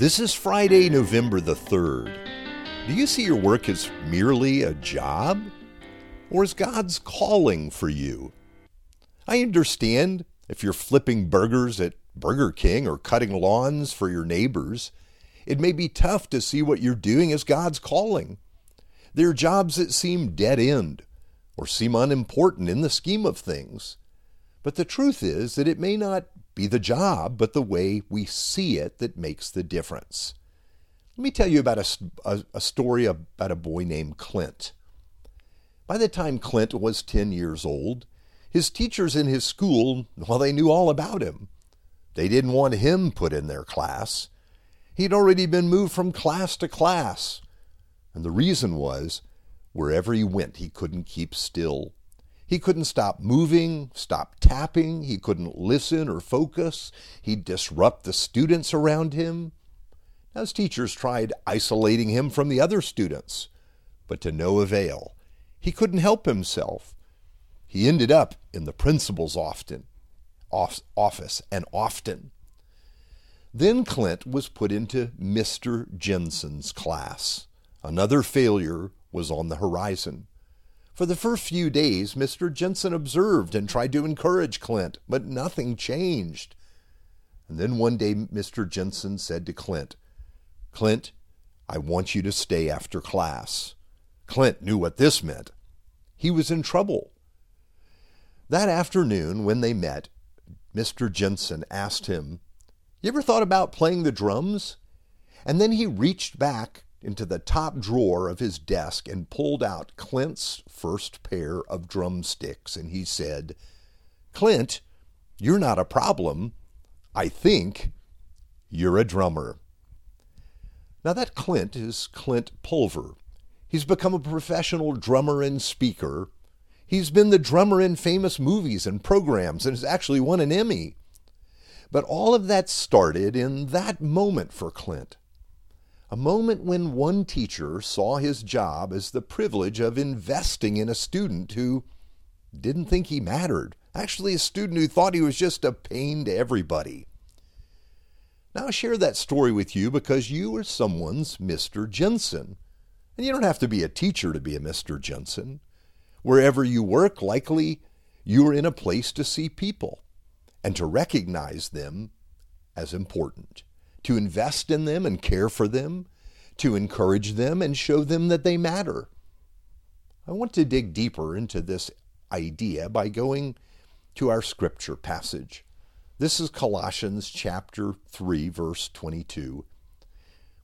This is Friday, November the 3rd. Do you see your work as merely a job? Or is God's calling for you? I understand if you're flipping burgers at Burger King or cutting lawns for your neighbors, it may be tough to see what you're doing as God's calling. There are jobs that seem dead end or seem unimportant in the scheme of things. But the truth is that it may not be the job, but the way we see it that makes the difference. Let me tell you about a, a, a, story about a boy named Clint. By the time Clint was 10 years old, his teachers in his school, well, they knew all about him. They didn't want him put in their class. He'd already been moved from class to class. And the reason was, wherever he went, he couldn't keep still. He couldn't stop moving, stop tapping. He couldn't listen or focus. He'd disrupt the students around him. As teachers tried isolating him from the other students, but to no avail. He couldn't help himself. He ended up in the principal's often, office and often. Then Clint was put into Mr. Jensen's class. Another failure was on the horizon. For the first few days, Mr. Jensen observed and tried to encourage Clint, but nothing changed. And then one day, Mr. Jensen said to Clint, Clint, I want you to stay after class. Clint knew what this meant. He was in trouble. That afternoon, when they met, Mr. Jensen asked him, You ever thought about playing the drums? And then he reached back into the top drawer of his desk and pulled out Clint's first pair of drumsticks. And he said, Clint, you're not a problem. I think you're a drummer. Now, that Clint is Clint Pulver. He's become a professional drummer and speaker. He's been the drummer in famous movies and programs and has actually won an Emmy. But all of that started in that moment for Clint a moment when one teacher saw his job as the privilege of investing in a student who didn't think he mattered. Actually, a student who thought he was just a pain to everybody. Now, I share that story with you because you are someone's Mr. Jensen. And you don't have to be a teacher to be a Mr. Jensen. Wherever you work, likely you are in a place to see people and to recognize them as important to invest in them and care for them, to encourage them and show them that they matter. I want to dig deeper into this idea by going to our scripture passage. This is Colossians chapter 3 verse 22.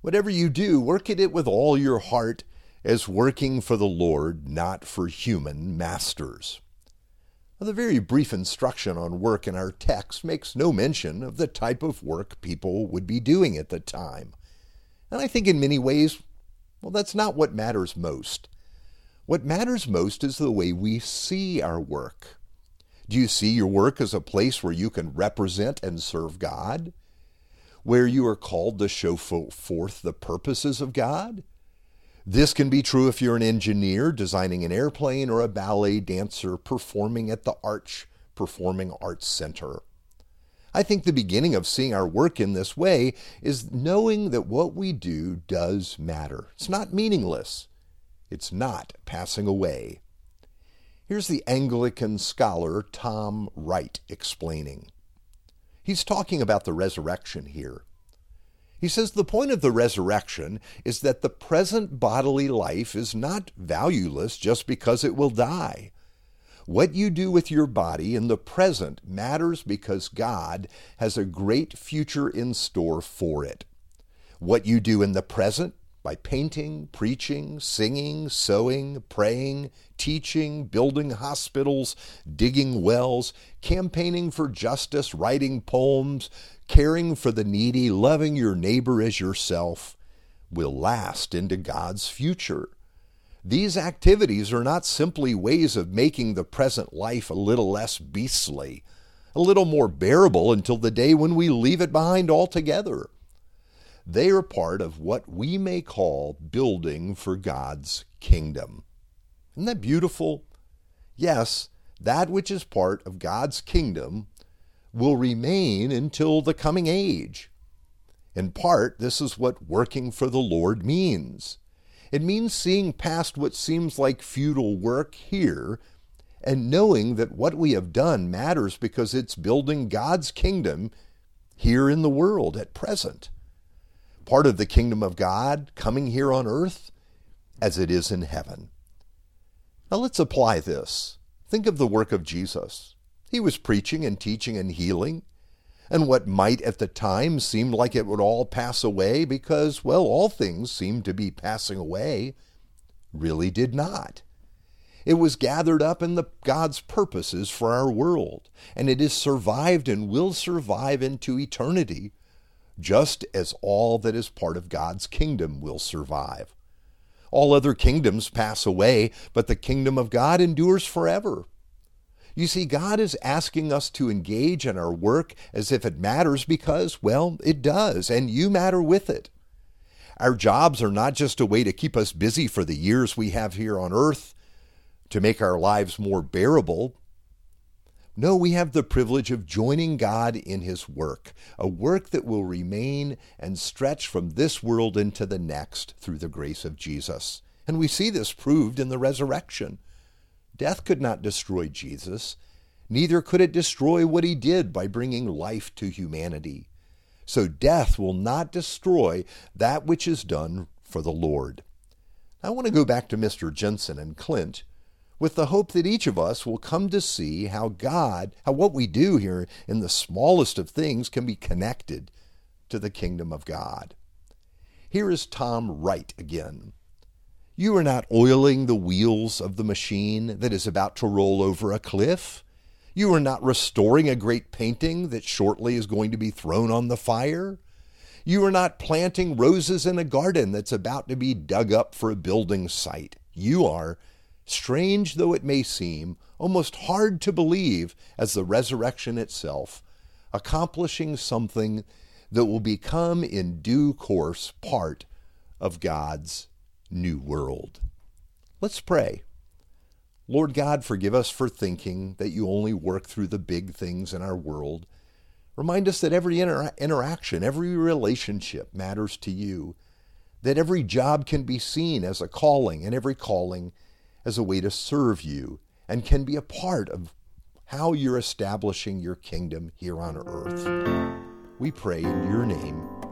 Whatever you do, work at it with all your heart as working for the Lord, not for human masters. The very brief instruction on work in our text makes no mention of the type of work people would be doing at the time. And I think in many ways, well, that's not what matters most. What matters most is the way we see our work. Do you see your work as a place where you can represent and serve God? Where you are called to show forth the purposes of God? This can be true if you're an engineer designing an airplane or a ballet dancer performing at the Arsht Performing Arts Center. I think the beginning of seeing our work in this way is knowing that what we do does matter. It's not meaningless, it's not passing away. Here's the Anglican scholar Tom Wright explaining. He's talking about the resurrection here. He says the point of the resurrection is that the present bodily life is not valueless just because it will die. What you do with your body in the present matters because God has a great future in store for it. What you do in the present by painting, preaching, singing, sewing, praying, teaching, building hospitals, digging wells, campaigning for justice, writing poems, caring for the needy, loving your neighbor as yourself, will last into God's future. These activities are not simply ways of making the present life a little less beastly, a little more bearable until the day when we leave it behind altogether. They are part of what we may call building for God's kingdom. Isn't that beautiful? Yes, that which is part of God's kingdom will remain until the coming age. In part, this is what working for the Lord means. It means seeing past what seems like futile work here and knowing that what we have done matters because it's building God's kingdom here in the world at present. Part of the kingdom of God coming here on earth as it is in heaven. Now let's apply this. Think of the work of Jesus. He was preaching and teaching and healing, and what might at the time seem like it would all pass away because, well, all things seemed to be passing away, really did not. It was gathered up in the God's purposes for our world, and it has survived and will survive into eternity, just as all that is part of God's kingdom will survive. All other kingdoms pass away, but the kingdom of God endures forever. You see, God is asking us to engage in our work as if it matters because, well, it does, and you matter with it. Our jobs are not just a way to keep us busy for the years we have here on earth, to make our lives more bearable. No, we have the privilege of joining God in His work, a work that will remain and stretch from this world into the next through the grace of Jesus. And we see this proved in the resurrection. Death could not destroy Jesus, neither could it destroy what he did by bringing life to humanity. So death will not destroy that which is done for the Lord. I want to go back to Mr. Jensen and Clint with the hope that each of us will come to see how God, how what we do here in the smallest of things can be connected to the kingdom of God. Here is Tom Wright again. You are not oiling the wheels of the machine that is about to roll over a cliff. You are not restoring a great painting that shortly is going to be thrown on the fire. You are not planting roses in a garden that's about to be dug up for a building site. You are, strange though it may seem, almost hard to believe as the resurrection itself, accomplishing something that will become in due course part of God's new world. Let's pray. Lord God, forgive us for thinking that you only work through the big things in our world. Remind us that every inter- interaction, every relationship matters to you, that every job can be seen as a calling, and every calling as a way to serve you, and can be a part of how you're establishing your kingdom here on earth. We pray in your name.